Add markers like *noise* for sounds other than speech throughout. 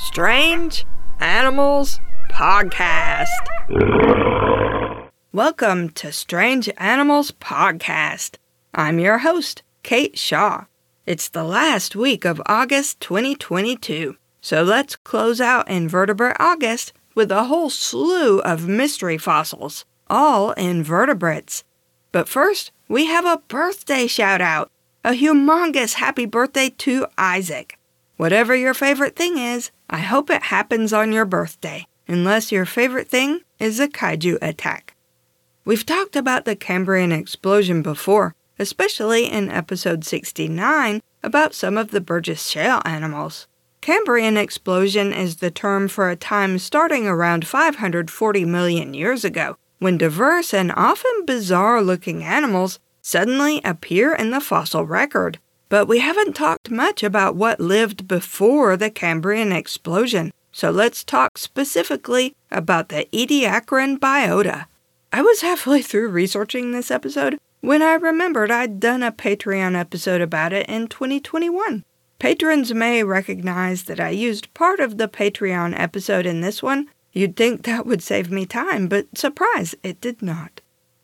Strange Animals Podcast. Welcome to Strange Animals Podcast. I'm your host, Kate Shaw. It's the last week of August 2022, so let's close out Invertebrate August with a whole slew of mystery fossils, all invertebrates. But first, we have a birthday shout out. A humongous happy birthday to Isaac. Whatever your favorite thing is, I hope it happens on your birthday, unless your favorite thing is a kaiju attack. We've talked about the Cambrian explosion before, especially in episode 69 about some of the Burgess Shale animals. Cambrian explosion is the term for a time starting around 540 million years ago, when diverse and often bizarre looking animals suddenly appear in the fossil record. But we haven't talked much about what lived before the Cambrian explosion, so let's talk specifically about the Ediacaran biota. I was halfway through researching this episode when I remembered I'd done a Patreon episode about it in 2021. Patrons may recognize that I used part of the Patreon episode in this one. You'd think that would save me time, but surprise, it did not.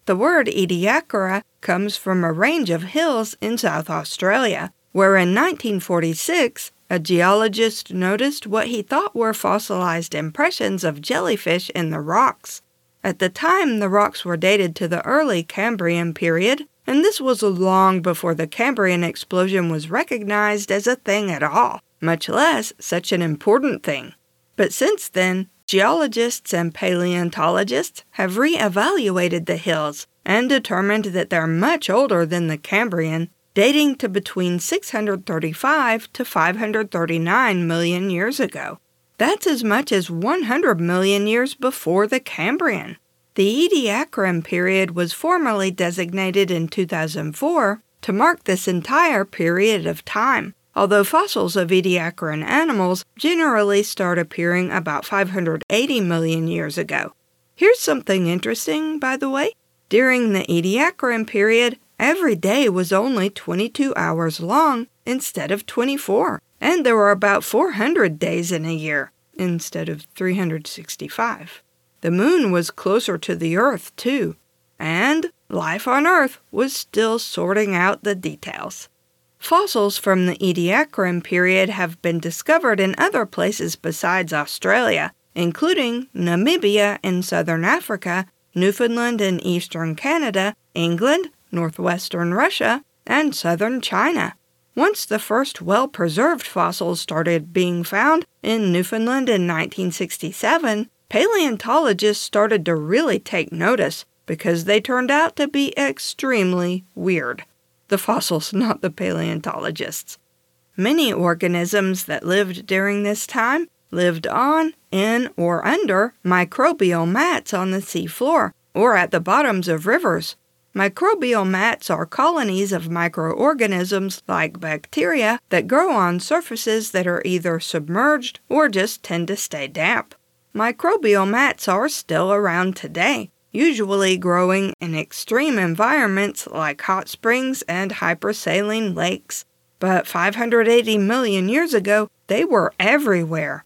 The word Ediacara comes from a range of hills in South Australia, where in 1946 a geologist noticed what he thought were fossilized impressions of jellyfish in the rocks. At the time, the rocks were dated to the early Cambrian period, and this was long before the Cambrian explosion was recognized as a thing at all, much less such an important thing. But since then, Geologists and paleontologists have re-evaluated the hills and determined that they're much older than the Cambrian, dating to between 635 to 539 million years ago. That's as much as 100 million years before the Cambrian. The Ediacaran period was formally designated in 2004 to mark this entire period of time, although fossils of Ediacaran animals generally start appearing about 580 million years ago. Here's something interesting, by the way. During the Ediacaran period, every day was only 22 hours long instead of 24, and there were about 400 days in a year instead of 365. The moon was closer to the Earth, too, and life on Earth was still sorting out the details. Fossils from the Ediacaran period have been discovered in other places besides Australia, including Namibia in southern Africa, Newfoundland in eastern Canada, England, northwestern Russia, and southern China. Once the first well preserved fossils started being found in Newfoundland in 1967, paleontologists started to really take notice because they turned out to be extremely weird the fossils, not the paleontologists. Many organisms that lived during this time lived on, in, or under microbial mats on the seafloor or at the bottoms of rivers. Microbial mats are colonies of microorganisms like bacteria that grow on surfaces that are either submerged or just tend to stay damp. Microbial mats are still around today, usually growing in extreme environments like hot springs and hypersaline lakes. But 580 million years ago, they were everywhere.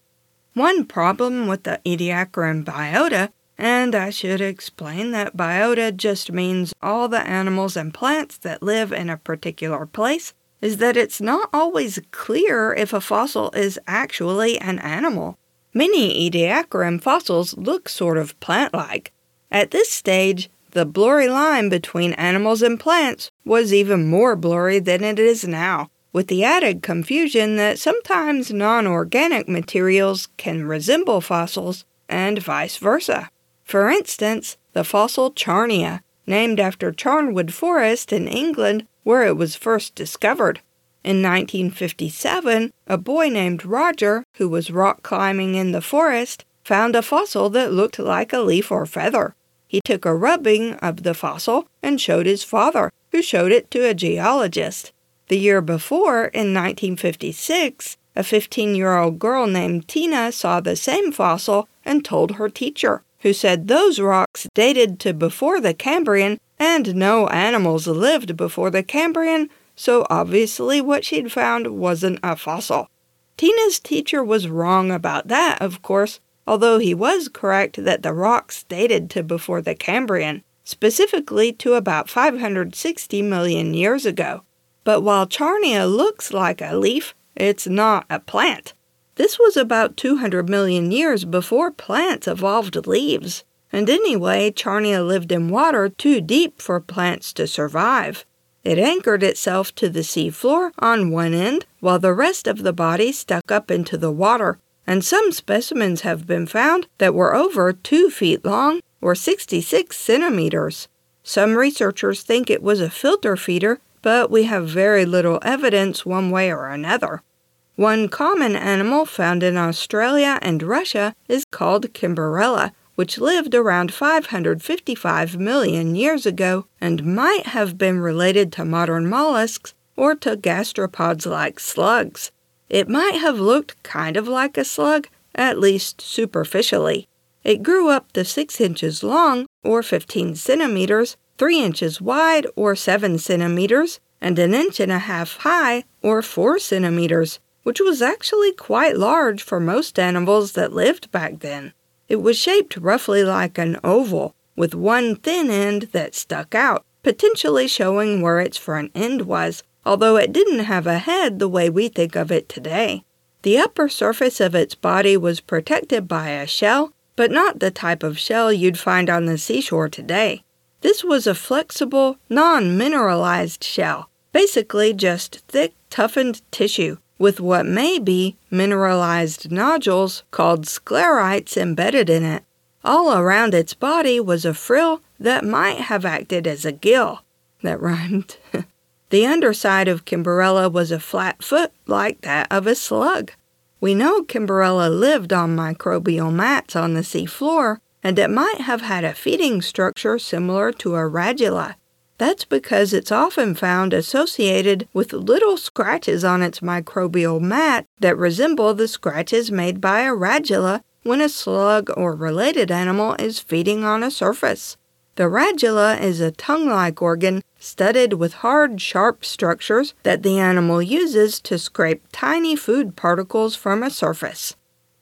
One problem with the Ediacaran biota, and I should explain that biota just means all the animals and plants that live in a particular place, is that it's not always clear if a fossil is actually an animal. Many Ediacaran fossils look sort of plant like, at this stage, the blurry line between animals and plants was even more blurry than it is now, with the added confusion that sometimes non organic materials can resemble fossils and vice versa. For instance, the fossil Charnia, named after Charnwood Forest in England, where it was first discovered. In 1957, a boy named Roger, who was rock climbing in the forest, found a fossil that looked like a leaf or feather. He took a rubbing of the fossil and showed his father, who showed it to a geologist. The year before, in 1956, a 15 year old girl named Tina saw the same fossil and told her teacher, who said those rocks dated to before the Cambrian and no animals lived before the Cambrian, so obviously what she'd found wasn't a fossil. Tina's teacher was wrong about that, of course, although he was correct that the rocks dated to before the Cambrian, specifically to about 560 million years ago. But while Charnia looks like a leaf, it's not a plant. This was about 200 million years before plants evolved leaves. And anyway, Charnia lived in water too deep for plants to survive. It anchored itself to the seafloor on one end, while the rest of the body stuck up into the water, and some specimens have been found that were over two feet long or 66 centimeters. Some researchers think it was a filter feeder, but we have very little evidence one way or another. One common animal found in Australia and Russia is called Kimberella, which lived around 555 million years ago and might have been related to modern mollusks or to gastropods like slugs. It might have looked kind of like a slug, at least superficially. It grew up to 6 inches long, or 15 centimeters, 3 inches wide, or 7 centimeters, and an inch and a half high, or 4 centimeters, which was actually quite large for most animals that lived back then. It was shaped roughly like an oval, with one thin end that stuck out, potentially showing where its front end was, although it didn't have a head the way we think of it today. The upper surface of its body was protected by a shell, but not the type of shell you'd find on the seashore today. This was a flexible, non mineralized shell, basically just thick, toughened tissue with what may be mineralized nodules called sclerites embedded in it. All around its body was a frill that might have acted as a gill. That *laughs* rhymed. The underside of Kimberella was a flat foot like that of a slug. We know Kimberella lived on microbial mats on the sea floor, and it might have had a feeding structure similar to a radula. That's because it's often found associated with little scratches on its microbial mat that resemble the scratches made by a radula when a slug or related animal is feeding on a surface. The radula is a tongue like organ studded with hard, sharp structures that the animal uses to scrape tiny food particles from a surface.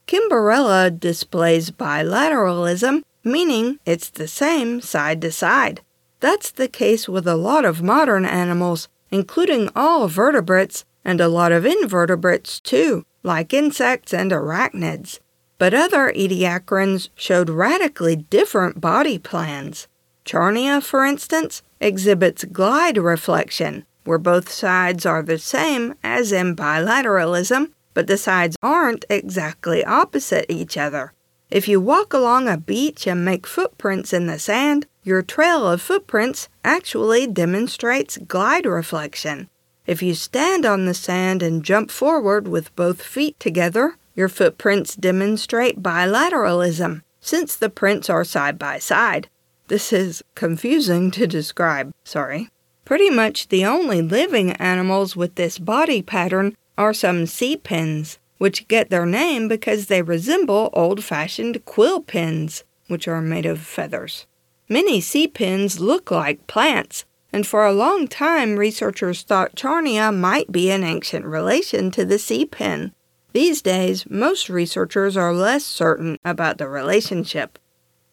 Kimberella displays bilateralism, meaning it's the same side to side. That's the case with a lot of modern animals, including all vertebrates and a lot of invertebrates too, like insects and arachnids. But other ediacarans showed radically different body plans. Charnia, for instance, exhibits glide reflection, where both sides are the same as in bilateralism, but the sides aren't exactly opposite each other. If you walk along a beach and make footprints in the sand, your trail of footprints actually demonstrates glide reflection. If you stand on the sand and jump forward with both feet together, your footprints demonstrate bilateralism, since the prints are side by side. This is confusing to describe, sorry. Pretty much the only living animals with this body pattern are some sea pens which get their name because they resemble old fashioned quill pens, which are made of feathers. Many sea pens look like plants, and for a long time researchers thought Charnia might be an ancient relation to the sea pen. These days, most researchers are less certain about the relationship.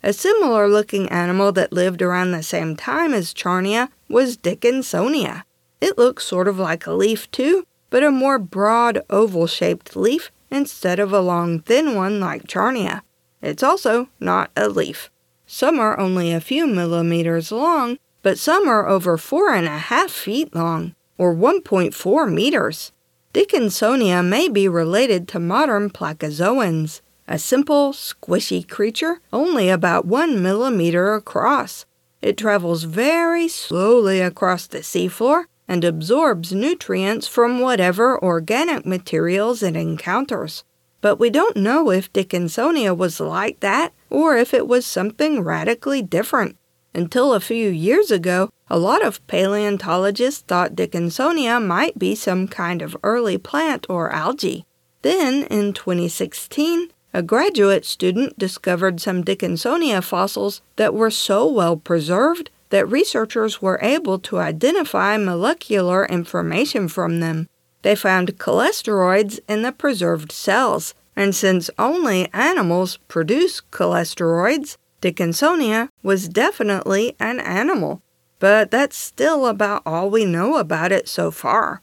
A similar looking animal that lived around the same time as Charnia was Dickinsonia. It looks sort of like a leaf, too, but a more broad oval shaped leaf instead of a long thin one like Charnia. It's also not a leaf. Some are only a few millimeters long, but some are over four and a half feet long, or 1.4 meters. Dickinsonia may be related to modern placozoans, a simple, squishy creature only about one millimeter across. It travels very slowly across the seafloor and absorbs nutrients from whatever organic materials it encounters. But we don't know if Dickinsonia was like that or if it was something radically different. Until a few years ago, a lot of paleontologists thought Dickinsonia might be some kind of early plant or algae. Then, in 2016, a graduate student discovered some Dickinsonia fossils that were so well preserved that researchers were able to identify molecular information from them. they found cholesteroids in the preserved cells, and since only animals produce cholesteroids, Dickinsonia was definitely an animal. But that's still about all we know about it so far.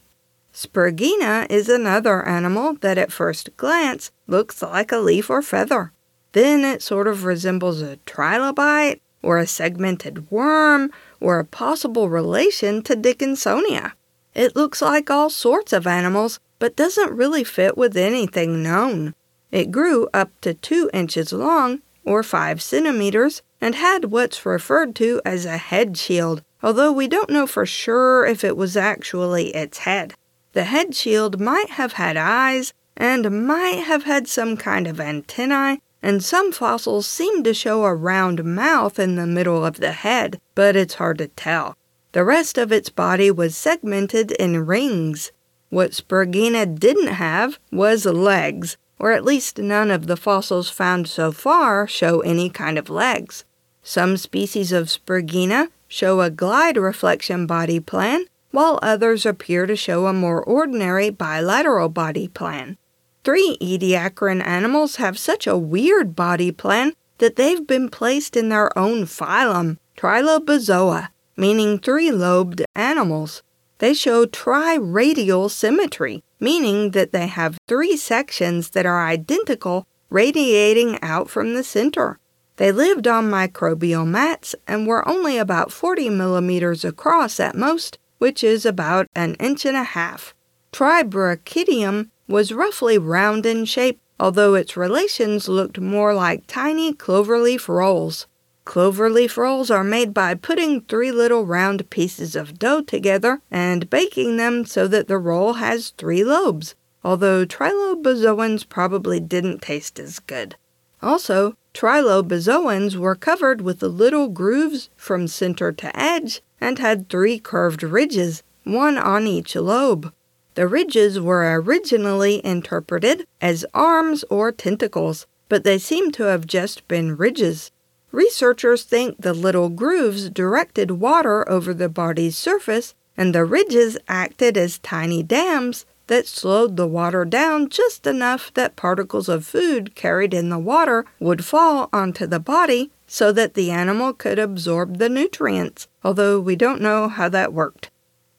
Spriggina is another animal that at first glance looks like a leaf or feather. Then it sort of resembles a trilobite or a segmented worm or a possible relation to Dickinsonia. It looks like all sorts of animals, but doesn't really fit with anything known. It grew up to two inches long, or five centimeters, and had what's referred to as a head shield, although we don't know for sure if it was actually its head. The head shield might have had eyes and might have had some kind of antennae, and some fossils seem to show a round mouth in the middle of the head, but it's hard to tell. The rest of its body was segmented in rings. What Spriggina didn't have was legs, or at least none of the fossils found so far show any kind of legs. Some species of Spriggina show a glide reflection body plan, while others appear to show a more ordinary bilateral body plan. Three ediacaran animals have such a weird body plan that they've been placed in their own phylum, Trilobozoa, meaning three-lobed animals. They show triradial symmetry, meaning that they have three sections that are identical radiating out from the center. They lived on microbial mats and were only about 40 millimeters across at most, which is about an inch and a half. Tribrachidium was roughly round in shape, although its relations looked more like tiny cloverleaf rolls. Cloverleaf rolls are made by putting three little round pieces of dough together and baking them so that the roll has three lobes, although trilobozoans probably didn't taste as good. Also, trilobozoans were covered with little grooves from center to edge and had three curved ridges, one on each lobe. The ridges were originally interpreted as arms or tentacles, but they seem to have just been ridges. Researchers think the little grooves directed water over the body's surface, and the ridges acted as tiny dams that slowed the water down just enough that particles of food carried in the water would fall onto the body so that the animal could absorb the nutrients although we don't know how that worked.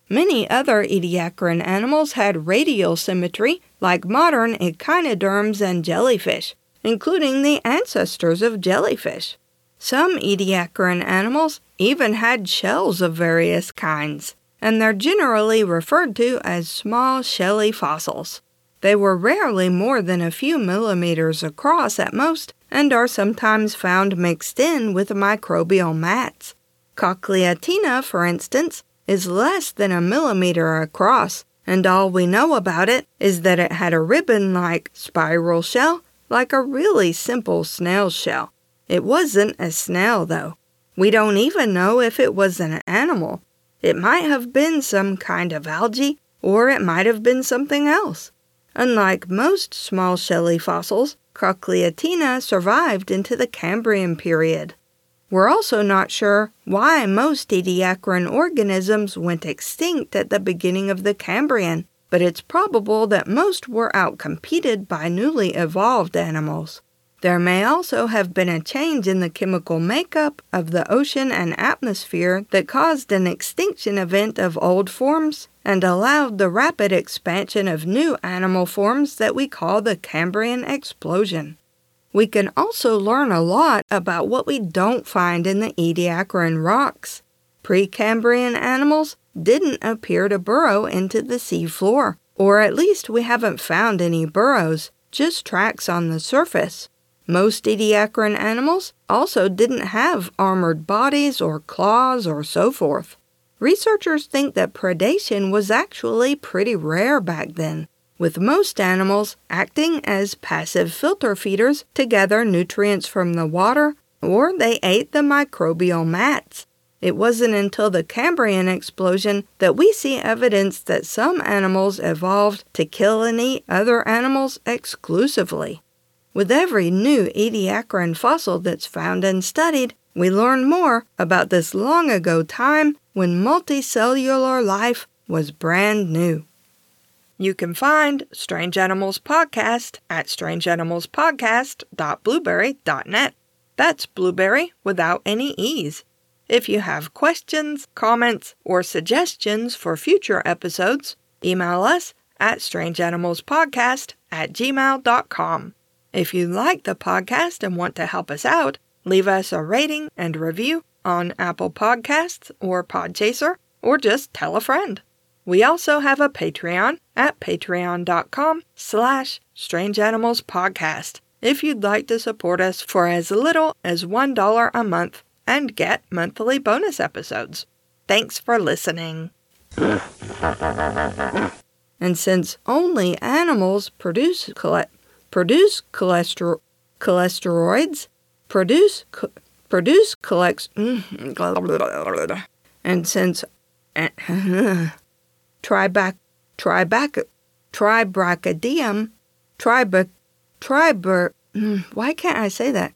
Many other ediacaran animals had radial symmetry, like modern echinoderms and jellyfish, including the ancestors of jellyfish. Some ediacaran animals even had shells of various kinds, and they're generally referred to as small shelly fossils. They were rarely more than a few millimeters across at most, and are sometimes found mixed in with microbial mats. Cochleatina, for instance, is less than a millimeter across, and all we know about it is that it had a ribbon like spiral shell, like a really simple snail shell. It wasn't a snail, though. We don't even know if it was an animal. It might have been some kind of algae, or it might have been something else. Unlike most small shelly fossils, Cochleatina survived into the Cambrian period. We're also not sure why most ediacaran organisms went extinct at the beginning of the Cambrian, but it's probable that most were outcompeted by newly evolved animals. There may also have been a change in the chemical makeup of the ocean and atmosphere that caused an extinction event of old forms and allowed the rapid expansion of new animal forms that we call the Cambrian explosion. We can also learn a lot about what we don't find in the Ediacaran rocks. Precambrian animals didn't appear to burrow into the sea floor, or at least we haven't found any burrows, just tracks on the surface. Most Ediacaran animals also didn't have armored bodies or claws or so forth. Researchers think that predation was actually pretty rare back then, with most animals acting as passive filter feeders to gather nutrients from the water, or they ate the microbial mats. It wasn't until the Cambrian explosion that we see evidence that some animals evolved to kill and eat other animals exclusively. With every new Ediacaran fossil that's found and studied, we learn more about this long ago time when multicellular life was brand new. You can find Strange Animals Podcast at strangeanimalspodcast.blubrry.net. That's blubrry without any E's. If you have questions, comments, or suggestions for future episodes, email us at strangeanimalspodcast at gmail.com. If you like the podcast and want to help us out, leave us a rating and review on Apple Podcasts or Podchaser, or just tell a friend. We also have a Patreon at patreon.com slash strangeanimalspodcast if you'd like to support us for as little as $1 a month and get monthly bonus episodes. Thanks for listening. *laughs* and since only animals produce chole- produce cholesterol cholesteroids, produce cho- produce collects mm-hmm, and since *laughs* tribac tribac tribrachydinium triba triber hmm, why can't I say that